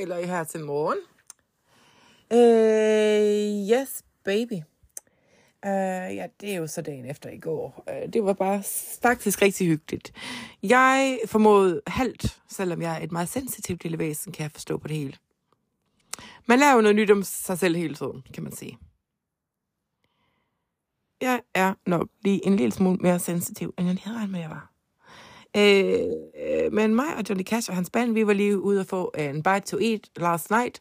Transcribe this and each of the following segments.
eller I her til morgen. Øh, yes, baby. Uh, ja, det er jo så dagen efter i går. Uh, det var bare faktisk rigtig hyggeligt. Jeg formåede halvt, selvom jeg er et meget sensitivt lille væsen, kan jeg forstå på det hele. Man lærer jo noget nyt om sig selv hele tiden, kan man sige. Jeg er nok lige en lille smule mere sensitiv, end jeg lige havde regnet med, jeg var. Øh, øh, men mig og Johnny Cash og hans band, vi var lige ude og få øh, en bite to eat last night.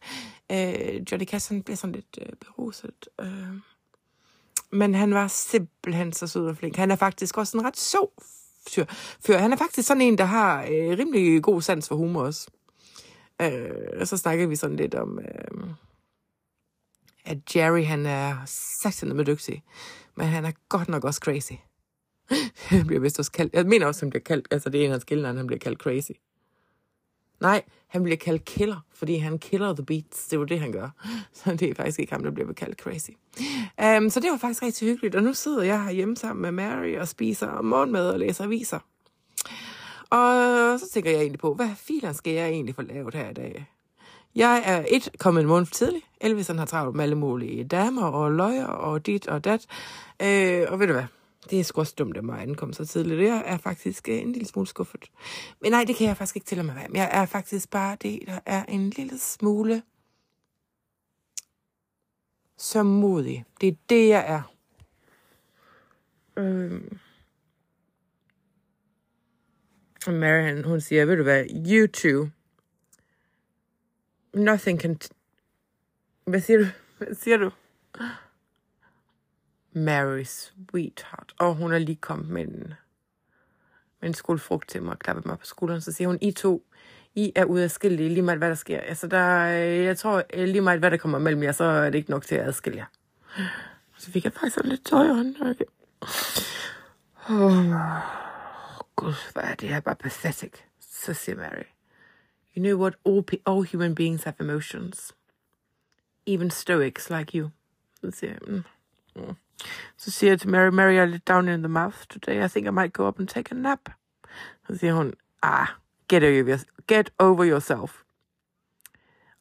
Øh, Johnny Cash, han blev sådan lidt øh, beruset. Øh. Men han var simpelthen så sød og flink. Han er faktisk også en ret sjov fyr. fyr. Han er faktisk sådan en, der har øh, rimelig god sans for humor også. Øh, og så snakkede vi sådan lidt om, øh, at Jerry, han er satan med dygtig. Men han er godt nok også crazy han bliver vist også kaldt, jeg mener også, han bliver kaldt, altså det er en af hans kildnavn, han bliver kaldt crazy. Nej, han bliver kaldt killer, fordi han killer the beats. Det er jo det, han gør. Så det er faktisk ikke ham, der bliver kaldt crazy. Um, så det var faktisk rigtig hyggeligt. Og nu sidder jeg her hjemme sammen med Mary og spiser morgenmad og læser aviser. Og så tænker jeg egentlig på, hvad filen skal jeg egentlig få lavet her i dag? Jeg er et kommet en måned for. Elvis han har travlt med alle mulige damer og løjer og dit og dat. Øh, og ved du hvad? Det er sgu også dumt af mig at ankomme så tidligt. Jeg er faktisk øh, en lille smule skuffet. Men nej, det kan jeg faktisk ikke til at være. Men jeg er faktisk bare det, der er en lille smule så modig. Det er det, jeg er. Øhm. Marian, hun siger, ved du hvad, you two, nothing can... T- hvad siger du? Hvad siger du? Mary Sweetheart. Og hun er lige kommet med en, med en skolefrugt til mig og klappet mig på skulderen. Så siger hun, I to, I er ude af skille lige meget hvad der sker. Altså, der, øh, jeg tror, øh, lige meget hvad der kommer mellem jer, så er det ikke nok til at adskille jer. Så fik jeg faktisk sådan lidt tøj i hånden. Okay. Oh, Gud, hvad er det her bare pathetic. Så siger Mary. You know what? All, all human beings have emotions. Even stoics like you. Så siger jeg, mm. mm. Så siger jeg til Mary, Mary, I'm lidt down in the mouth today. I think I might go up and take a nap. Så siger hun, ah, get over, get over yourself.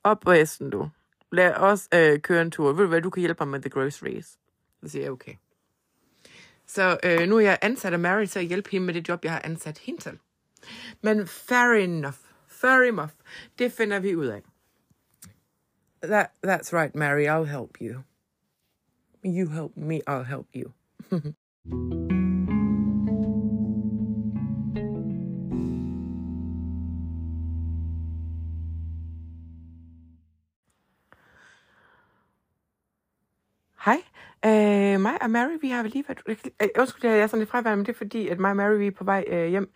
Op på hesten, du. Lad os øh, køre en tur. Ved du hvad, du kan hjælpe mig med the groceries. Så siger jeg, okay. Så øh, nu er jeg ansat af Mary til at hjælpe hende med det job, jeg har ansat hende til. Men fair enough. Fair enough. Det finder vi ud af. That, that's right, Mary. I'll help you. You help me, I'll help you. Hej, øh, mig og Mary, vi har lige været... Øh, undskyld, jeg er sådan lidt fraværende, men det er fordi, at mig og Mary, vi er på vej øh, hjem.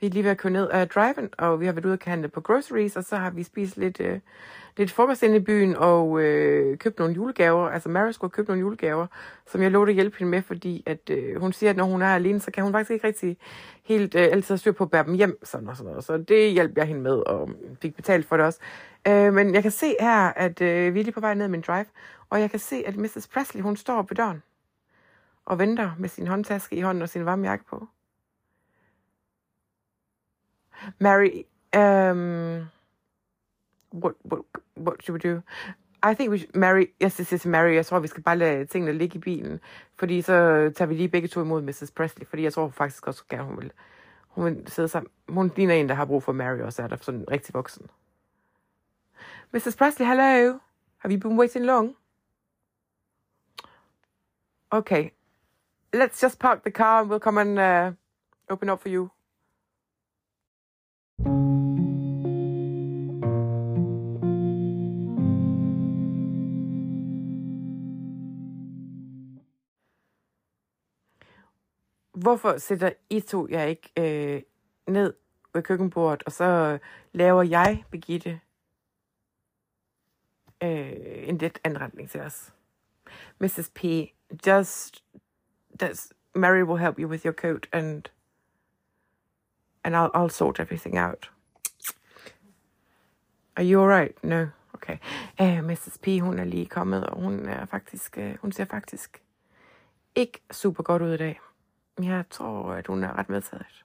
Vi er lige ved at køre ned af driven, og vi har været ude og handle på groceries, og så har vi spist lidt... Øh, lidt frokost inde i byen og øh, købte nogle julegaver. Altså Mary skulle købe nogle julegaver, som jeg lovede at hjælpe hende med, fordi at, øh, hun siger, at når hun er alene, så kan hun faktisk ikke rigtig helt øh, altid styr på at bære dem hjem. Sådan og sådan noget. Så det hjalp jeg hende med, og fik betalt for det også. Øh, men jeg kan se her, at øh, vi er lige på vej ned min drive, og jeg kan se, at Mrs. Presley, hun står på døren og venter med sin håndtaske i hånden og sin varme jakke på. Mary, um, what, what, what should we do? I think we should marry, yes, this is Mary. Jeg tror, vi skal bare lade tingene ligge i bilen. Fordi så tager vi lige begge to imod Mrs. Presley. Fordi jeg tror faktisk også gerne, hun vil, hun vil sidde sammen. Hun ligner en, der har brug for Mary også, er der sådan rigtig voksen. Mrs. Presley, hello. Have you been waiting long? Okay. Let's just park the car and we'll come and uh, open up for you. Hvorfor sætter I to jer ikke øh, ned ved køkkenbordet, og så laver jeg, Begitte, øh, en lidt anretning til os. Mrs. P, just, does, Mary will help you with your coat, and and I'll, I'll sort everything out. Are you alright? No? Okay. Øh, uh, Mrs. P, hun er lige kommet, og hun er faktisk, uh, hun ser faktisk ikke super godt ud i dag. Jeg tror, at hun er ret medtaget.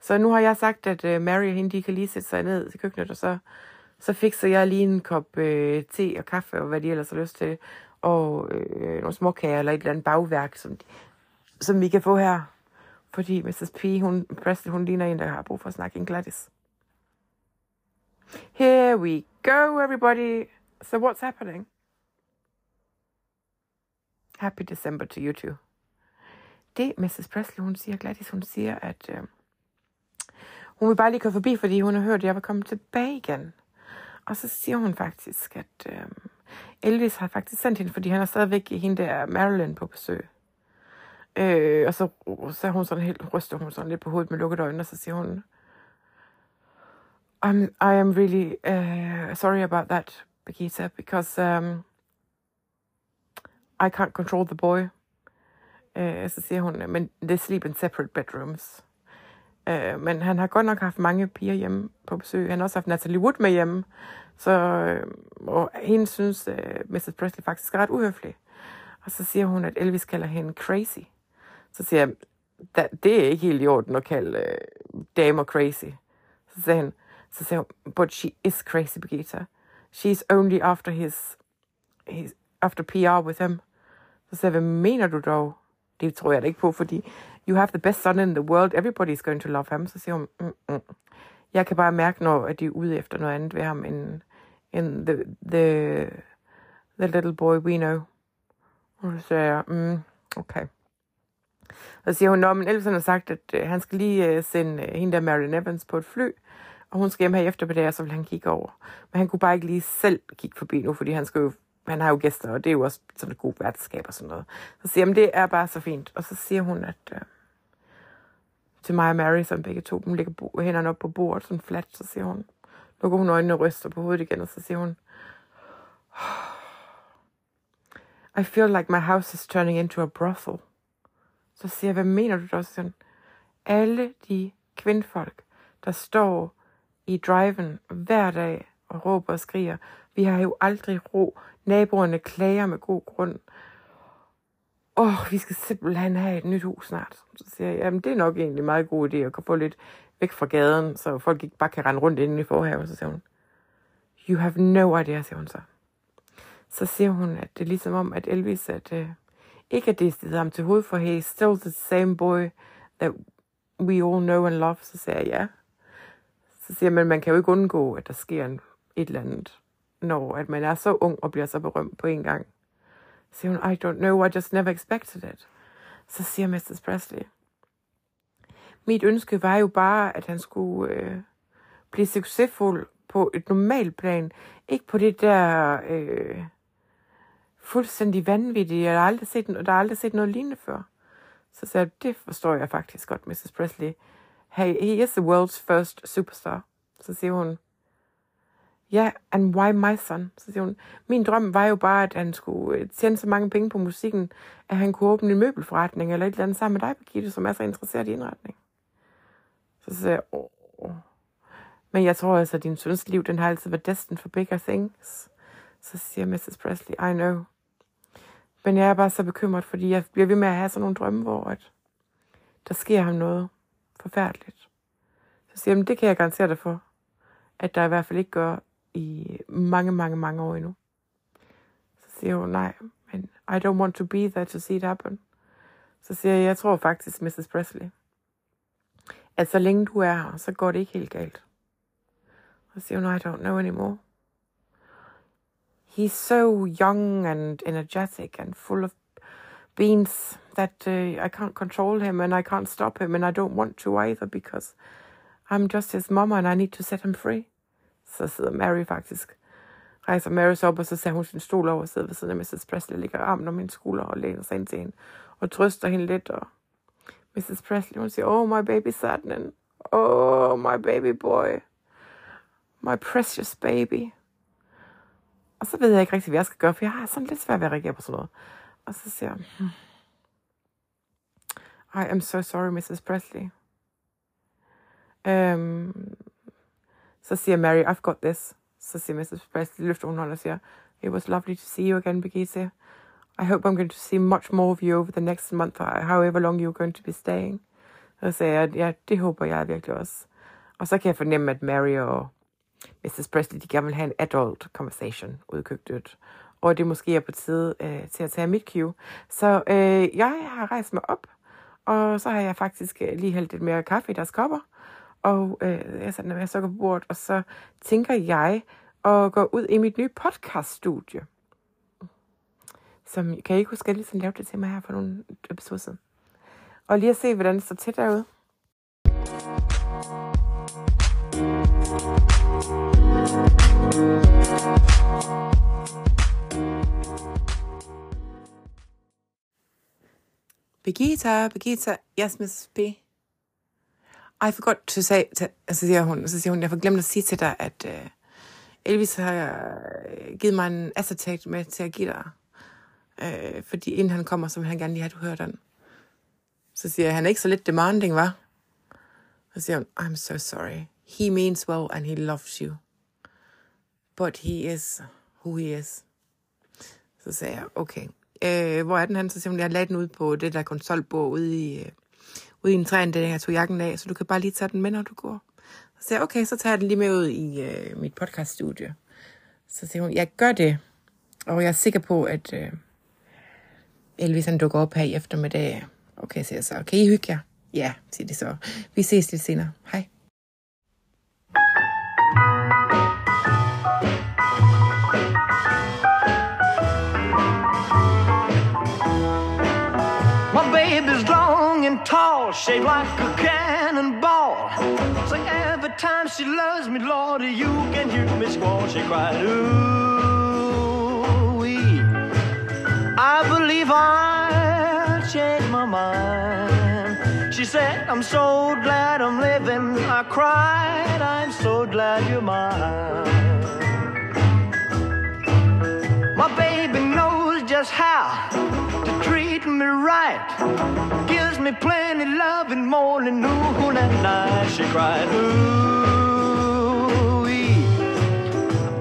Så nu har jeg sagt, at øh, Mary og hende, de kan lige sætte sig ned i køkkenet, og så Så fikser jeg lige en kop øh, te og kaffe, og hvad de ellers har lyst til, og øh, nogle småkager eller et eller andet bagværk, som, som vi kan få her. Fordi Mrs. P, hun, Preston, hun ligner en, der har brug for at snakke en Gladys. Here we go, everybody. So what's happening? Happy December to you too. Det, Mrs. Presley, hun siger, Gladys, hun siger, at øh, hun vil bare lige køre forbi, fordi hun har hørt, at jeg vil komme tilbage igen. Og så siger hun faktisk, at øh, Elvis har faktisk sendt hende, fordi han er stadigvæk i hende der Marilyn på besøg. Øh, og så, så hun sådan helt, ryster hun sådan lidt på hovedet med lukkede øjne, og så siger hun, I'm, I am really uh, sorry about that, Birgitta, because um, I can't control the boy. Øh, så siger hun, men they sleep in separate bedrooms. Øh, men han har godt nok haft mange piger hjemme på besøg. Han har også haft Natalie Wood med hjemme. Så, øh, og hende synes øh, Mrs. Presley faktisk er ret uhøflig. Og så siger hun, at Elvis kalder hende crazy. Så siger jeg, det er ikke helt i orden at kalde øh, damer crazy. Så siger han, så siger hun, but she is crazy, Birgitta. She's only after his, his after PR with him. Så siger jeg, hvad mener du dog? Det tror jeg da ikke på, fordi you have the best son in the world. everybody is going to love him. Så siger hun, mm, mm. jeg kan bare mærke, når de er ude efter noget andet ved ham, end, end the, the, the little boy we know. Og så siger jeg, mm, okay. Så siger hun, Nå, men Elvis har sagt, at øh, han skal lige øh, sende uh, hende der Marion Evans på et fly, og hun skal hjem her efter på det, og så vil han kigge over. Men han kunne bare ikke lige selv kigge forbi nu, fordi han skal jo han har jo gæster, og det er jo også sådan et god værtskab og sådan noget. Så siger jeg, det er bare så fint. Og så siger hun, at øh, til mig og Mary, som begge to, hun ligger hænderne op på bordet, sådan flat, så siger hun, lukker hun øjnene og ryster på hovedet igen, og så siger hun, I feel like my house is turning into a brothel. Så siger jeg, hvad mener du da? Så siger hun, alle de kvindfolk, der står i driven hver dag og råber og skriger, vi har jo aldrig ro. Naboerne klager med god grund. Åh, oh, vi skal simpelthen have et nyt hus snart. Så siger jeg, jamen det er nok egentlig en meget god idé at få lidt væk fra gaden, så folk ikke bare kan rende rundt inde i forhaven. Så siger hun, you have no idea, siger hun så. Så siger hun, at det er ligesom om, at Elvis, at uh, ikke at det er ham til hoved, for he's still the same boy that we all know and love. Så siger jeg, ja. Så siger jeg, men man kan jo ikke undgå, at der sker en, et eller andet når at man er så ung og bliver så berømt på en gang. Så siger hun, I don't know, I just never expected it. Så siger Mrs. Presley, mit ønske var jo bare, at han skulle øh, blive succesfuld på et normalt plan. Ikke på det der øh, fuldstændig vanvittige. Jeg har aldrig set, der har aldrig set noget lignende før. Så sagde jeg, det forstår jeg faktisk godt, Mrs. Presley. Hey, he is the world's first superstar. Så siger hun, ja, yeah, and why my son? Så siger hun, min drøm var jo bare, at han skulle øh, tjene så mange penge på musikken, at han kunne åbne en møbelforretning eller et eller andet sammen med dig, Birgitte, som er så interesseret i indretning. Så siger jeg, åh. Men jeg tror altså, at din søns liv, den har altid været destined for bigger things. Så siger Mrs. Presley, I know. Men jeg er bare så bekymret, fordi jeg bliver ved med at have sådan nogle drømme, hvor at der sker ham noget forfærdeligt. Så siger jeg, det kan jeg garantere dig for, at der i hvert fald ikke gør i mange, mange, mange år endnu. Så siger hun, nej, men I don't want to be there to see it happen. Så siger jeg, jeg tror faktisk, Mrs. Presley, at så længe du er her, så går det ikke helt galt. Og så siger hun, I don't know anymore. He's so young and energetic and full of beans that uh, I can't control him and I can't stop him and I don't want to either because I'm just his mama and I need to set him free. Så sidder Mary faktisk, rejser Mary sig op, og så sætter hun sin stol over og sidder ved siden af Mrs. Presley, ligger armen om min skulder og læner sig ind til hende, og trøster hende lidt, og Mrs. Presley, hun siger, oh, my baby saddening. Oh, my baby boy. My precious baby. Og så ved jeg ikke rigtig, hvad jeg skal gøre, for jeg har sådan lidt svært ved at reagere på sådan noget. Og så siger jeg, hmm. I am so sorry, Mrs. Presley. Um, så siger Mary, I've got this. Så siger Mrs. Presley, løfter hun hånden og siger, It was lovely to see you again, Birgitte. I hope I'm going to see much more of you over the next month, however long you're going to be staying. Så sagde jeg, ja, det håber jeg virkelig også. Og så kan jeg fornemme, at Mary og Mrs. Presley, de gerne vil have en adult conversation ud i køkkenet. Og det måske er på tide øh, til at tage mit cue. Så øh, jeg har rejst mig op, og så har jeg faktisk øh, lige hældt lidt mere kaffe i deres kopper. Og øh, jeg satte noget sukker på bordet, og så tænker jeg at gå ud i mit nye podcaststudie. Som, kan I ikke huske, at jeg lige lavede det til mig her for nogle episoder siden? Og lige at se, hvordan det står til derude. Birgitta, Birgitta, yes, B. I forgot to say, to, så siger hun, så siger hun, jeg får glemt at sige til dig, at uh, Elvis har uh, givet mig en acetate med til at give dig. Uh, fordi inden han kommer, så vil han gerne lige have, at du hører den. Så siger jeg, han er ikke så lidt demanding, var? Så siger hun, I'm so sorry. He means well, and he loves you. But he is who he is. Så sagde jeg, okay. Øh, hvor er den han? Så siger hun, jeg har lagt den ud på det der konsolbord ude i, ude i en træn, da jeg tog jakken af, så du kan bare lige tage den med, når du går. Så siger jeg, okay, så tager jeg den lige med ud i øh, mit podcaststudie. Så siger hun, jeg gør det, og jeg er sikker på, at øh, Elvis han dukker op her i eftermiddag. Okay, siger jeg så, kan I hygge jer? Ja, siger de så. Vi ses lidt senere. Hej. Shaped like a cannonball. So every time she loves me, Lord, you can hear me squall. She cried, ooh, wee. I believe I changed my mind. She said, I'm so glad I'm living. I cried, I'm so glad you're mine. My baby knows just how to treat me right. Gives me plenty love and morning, noon, and night. She cried, ooh,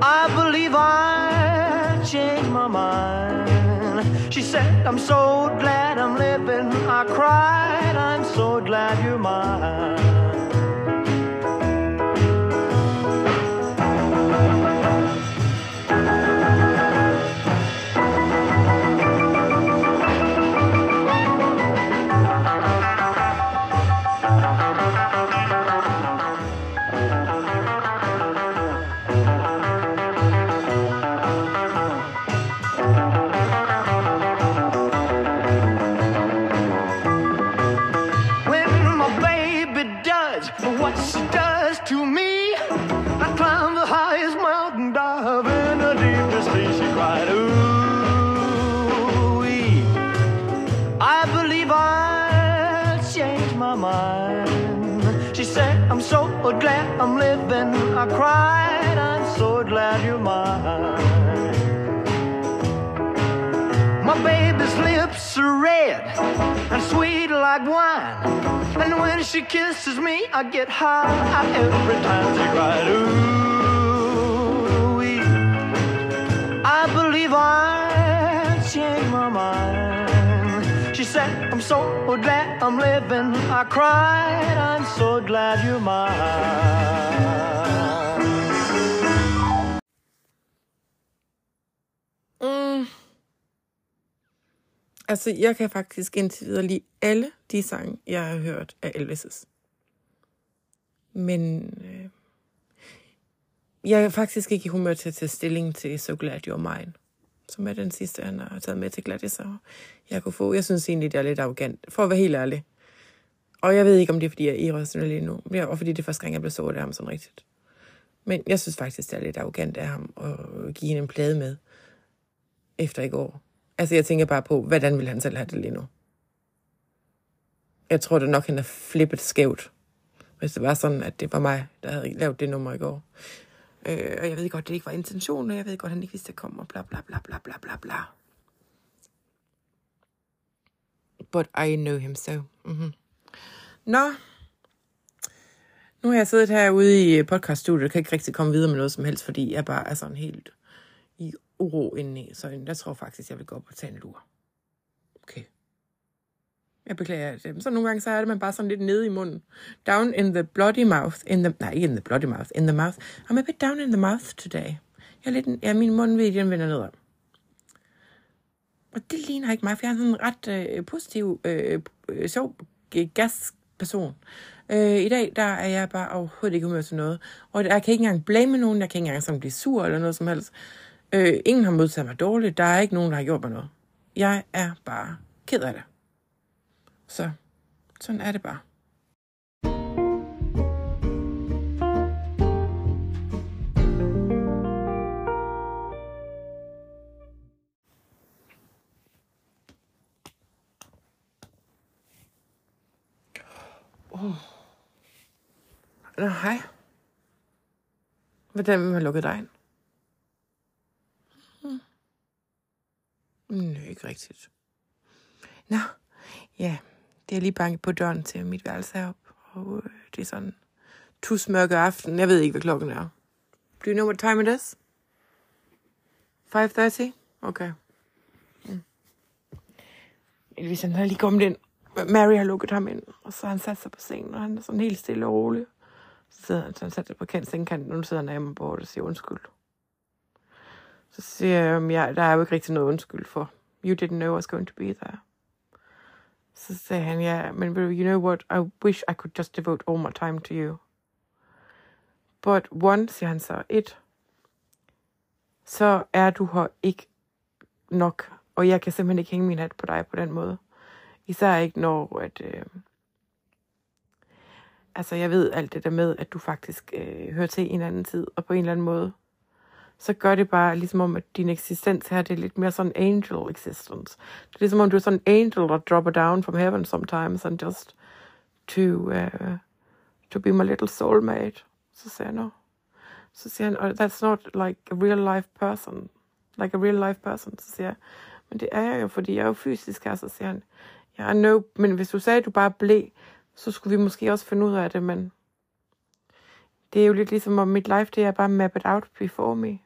I believe I changed my mind. She said, I'm so glad I'm living. I cried, I'm so glad you're mine. She does to me. I climb the highest mountain, dive in the deepest sea. She cried, ooh, I believe I changed my mind. She said, I'm so glad I'm living. I cried, I'm so glad you're mine. My baby's lips are red and sweet like wine. And when she kisses me, I get high every time she cries. Ooh, I believe I changed my mind. She said, I'm so glad I'm living. I cried, I'm so glad you're mine. Altså, jeg kan faktisk indtil videre lide alle de sange, jeg har hørt af Elvis'. Men øh, jeg er faktisk ikke i humør til at tage stilling til So Glad You're Mine, som er den sidste, han har taget med til Gladys, og jeg kunne få. Jeg synes egentlig, det er lidt arrogant, for at være helt ærlig. Og jeg ved ikke, om det er, fordi jeg er irrationel lige nu, og fordi det er første gang, jeg blev så af ham sådan rigtigt. Men jeg synes faktisk, det er lidt arrogant af ham at give hende en plade med efter i går. Altså, jeg tænker bare på, hvordan vil han selv have det lige nu? Jeg tror det nok, han er flippet skævt, hvis det var sådan, at det var mig, der havde lavet det nummer i går. Øh, og jeg ved godt, det ikke var intentionen, og jeg ved godt, han ikke vidste, det kom, og bla bla bla bla bla bla bla. But I know him so. Mm-hmm. Nå, nu har jeg siddet herude i podcaststudiet, og kan ikke rigtig komme videre med noget som helst, fordi jeg bare er sådan helt uro indeni. Så jeg tror faktisk, jeg vil gå op og tage en lur. Okay. Jeg beklager det. Så nogle gange, så er det man bare sådan lidt nede i munden. Down in the bloody mouth. In the, nej, ikke in the bloody mouth. In the mouth. I'm a bit down in the mouth today. Jeg er lidt, ja, min mund ved, den vender nedad. Og det ligner ikke mig, for jeg er sådan en ret øh, positiv, øh, øh, sjov gasperson. Øh, I dag, der er jeg bare overhovedet ikke humør til noget. Og jeg kan ikke engang blame nogen, jeg kan ikke engang sådan blive sur eller noget som helst. Øh, ingen har modtaget mig dårligt, der er ikke nogen, der har gjort mig noget. Jeg er bare ked af det. Så sådan er det bare. Oh. Nå, hej. Hvordan har lukket dig ind? Mm, Nej, ikke rigtigt. Nå, ja, det er lige banket på døren til mit værelse heroppe. Og øh, det er sådan tusmørke aften. Jeg ved ikke, hvad klokken er. Do you know what time it is? 5.30? Okay. Mm. Hvis han er lige kommet ind. Mary har lukket ham ind, og så har han sat sig på sengen, og han er sådan helt stille og rolig. Så sidder han, så han sat sig på kant sengkanten, og nu sidder han hjemme på og siger undskyld. Så siger jeg, ja, der er jo ikke rigtig noget undskyld for. You didn't know I was going to be there. Så sagde han, ja, men you know what, I wish I could just devote all my time to you. But one, siger han så, et, så er du her ikke nok, og jeg kan simpelthen ikke hænge min hat på dig på den måde. Især ikke når, at, øh, altså jeg ved alt det der med, at du faktisk øh, hører til en anden tid, og på en eller anden måde, så gør det bare ligesom om, at din eksistens her, det er lidt mere sådan angel existence. Det er ligesom om, du er sådan en angel, der dropper down from heaven sometimes, and just to, uh, to be my little soulmate. Så siger han, no. Så siger han, oh, that's not like a real life person. Like a real life person. Så siger jeg, men det er jeg jo, fordi jeg er jo fysisk her. Så siger han, ja, no, men hvis du sagde, at du bare blev, så skulle vi måske også finde ud af det, men det er jo lidt ligesom, om mit life, det er bare mapped out before me.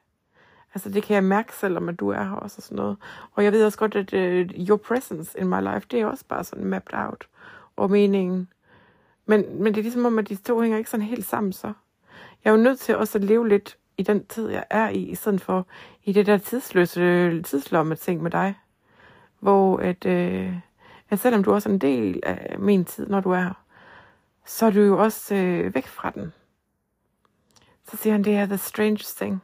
Altså det kan jeg mærke, selvom at du er her også og sådan noget. Og jeg ved også godt, at uh, your presence in my life, det er også bare sådan mapped out. Og meningen. Men, men det er ligesom om, at de to hænger ikke sådan helt sammen så. Jeg er jo nødt til også at leve lidt i den tid, jeg er i, i stedet for i det der tidsløse tidslomme ting med dig. Hvor at, øh, at selvom du også er en del af min tid, når du er her, så er du jo også øh, væk fra den. Så siger han, det er the strange thing.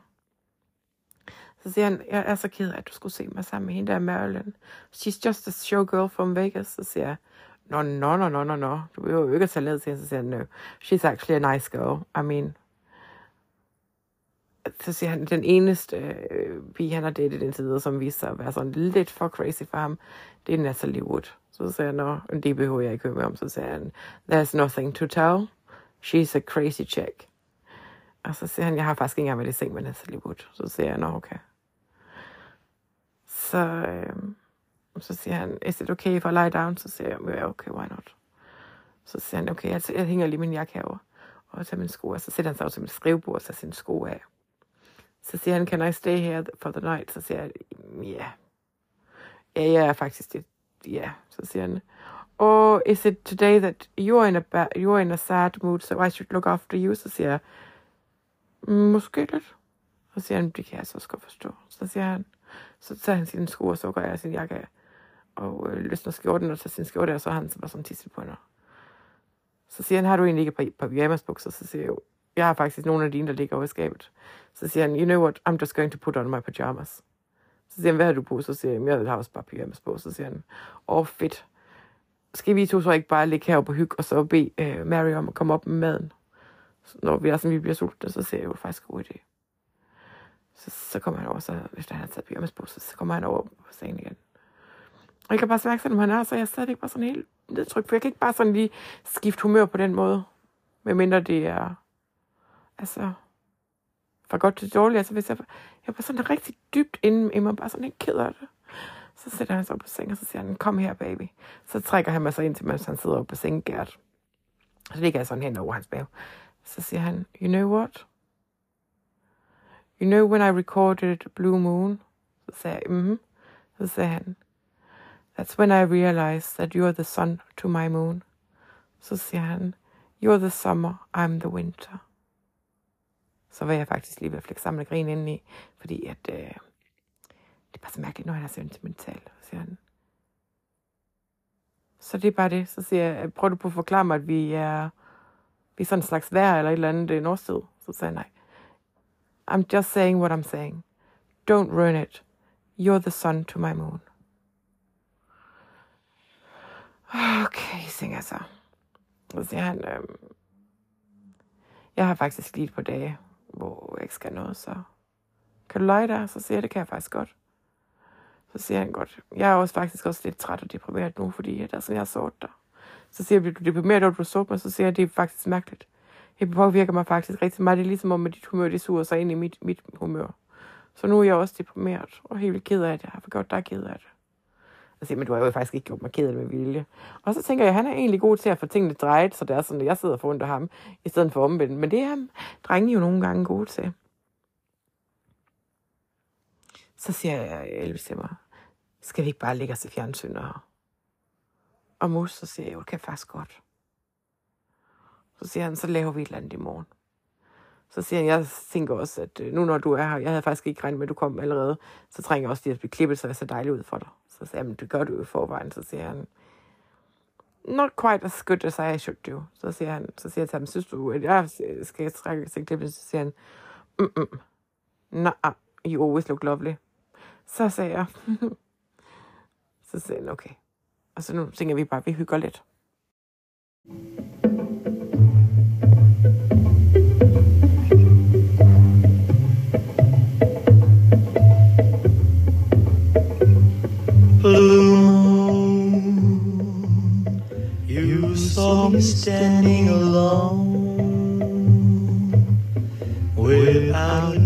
Så siger han, jeg er så ked af, at du skulle se mig sammen med hende der Marilyn. She's just a showgirl from Vegas. Så siger jeg, no, no, no, no, no, no. Du behøver jo ikke at tage ned til hende. Så siger han, no. She's actually a nice girl. I mean, så siger han, den eneste øh, pige, han har datet indtil videre, som viser sig at være sådan lidt for crazy for ham, det er Natalie Wood. Så siger han, nå, det behøver jeg ikke høre med om. Så siger han, there's nothing to tell. She's a crazy chick. Og så siger han, jeg har faktisk ikke engang været i seng med Natalie Wood. Så siger jeg, nå, okay. Så, øh, så siger han, is it okay if I lie down? Så siger jeg, ja, okay, why not? Så siger han, okay, jeg, jeg hænger lige min jakke herover og tager min sko, af. så sætter han sig over til mit skrivebord og tager sin sko af. Så siger han, can I stay here for the night? Så siger jeg, ja. Yeah. Ja, jeg er faktisk det. Ja, yeah. så siger han, oh, is it today that you're in a bad, you're in a sad mood, so I should look after you? Så siger jeg, mm, måske lidt. Så siger han, det kan jeg så også godt forstå. Så siger han, så tager han sine sko, og så går jeg sin jakke af. Og øh, løsner skjorten, og tager sin skjorte, og så har han så bare sådan tisse på hende. Så siger han, har du egentlig ikke et par pyjamasbukser? Så siger jeg jo, jeg har faktisk nogle af dine, der ligger over i skabet. Så siger han, you know what, I'm just going to put on my pajamas. Så siger han, hvad har du på? Så siger jeg, jeg har også bare pyjamas på. Så siger han, åh oh, fedt. Skal vi to så ikke bare ligge her på hygge, og så bede uh, Mary om at komme op med maden? Så når vi er sådan, vi bliver sultne, så siger jeg jo faktisk god idé. Så, så kommer han over, så hvis han har taget pyjamas på, så, så kommer han over på sengen igen. Og jeg kan bare mærke, selvom han er, så jeg er stadig ikke bare sådan helt nedtryk, for jeg kan ikke bare sådan lige skifte humør på den måde. Medmindre det er, altså, fra godt til dårligt. Altså, hvis jeg, jeg var sådan rigtig dybt inde i mig, bare sådan helt ked af det. Så sætter han sig op på sengen, og så siger han, kom her, baby. Så trækker han mig så ind til, mens han sidder oppe på sengen, Gert. Så ligger jeg sådan hen over hans bag. Så siger han, you know what? You know when I recorded Blue Moon? Så sagde jeg, mhm. Så sagde han, That's when I realized that you're the sun to my moon. Så siger han, you're the summer, I'm the winter. Så var jeg faktisk lige ved at flække sammen og grine indeni, fordi at, øh, det er bare så mærkeligt, når han er sentimental, siger han. Så det er bare det. Så siger jeg, prøver du på at forklare mig, at vi er, vi er sådan en slags vejr eller et eller andet øh, nordsted? Så sagde jeg nej. I'm just saying what I'm saying. Don't ruin it. You're the sun to my moon. Okay, siger så. Så siger han, øhm, um, jeg har faktisk lige på dage, hvor jeg ikke skal noget, så kan du lege der? Så siger jeg, det kan jeg faktisk godt. Så siger han godt, jeg er også faktisk også lidt træt og deprimeret nu, fordi der er sådan, jeg har sort der. Så siger jeg, bliver du deprimeret, når du så mig? Så siger jeg, det er faktisk mærkeligt. Det påvirker mig faktisk rigtig meget. Det er ligesom om, at dit humør, det suger sig ind i mit, mit humør. Så nu er jeg også deprimeret, og helt vildt ked af det. Jeg har gjort dig ked af det. Jeg siger, men du har jo faktisk ikke gjort mig ked af det med vilje. Og så tænker jeg, at han er egentlig god til at få tingene drejet, så det er sådan, at jeg sidder foran ham, i stedet for omvendt. Men det er drenge jo nogle gange gode til. Så siger jeg, Elvis til mig, skal vi ikke bare lægge os i fjernsyn og, og mus? Så siger jeg, jo, det kan jeg faktisk godt. Så siger han, så laver vi et eller andet i morgen. Så siger han, jeg tænker også, at øh, nu når du er her, jeg havde faktisk ikke regnet med, at du kom allerede, så trænger jeg også lige at blive klippet, så det ser dejligt ud for dig. Så siger han, det gør du jo i forvejen. Så siger han, not quite as good as I should do. Så siger han, så siger jeg til ham, synes du, at jeg skal trække sig klippet? Så siger han, mm mm, nah, you always look lovely. Så sagde jeg, så siger han, okay. Og så nu tænker vi bare, at vi hygger lidt. Blue me standing alone without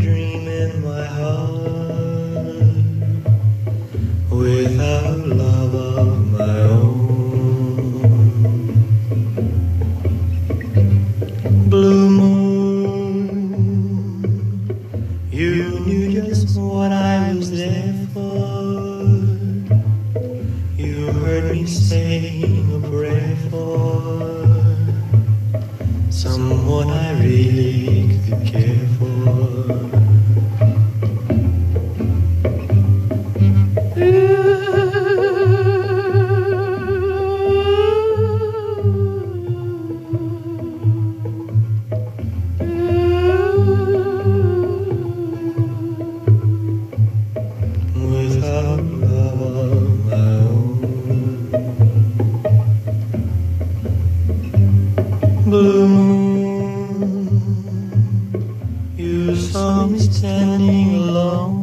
standing alone.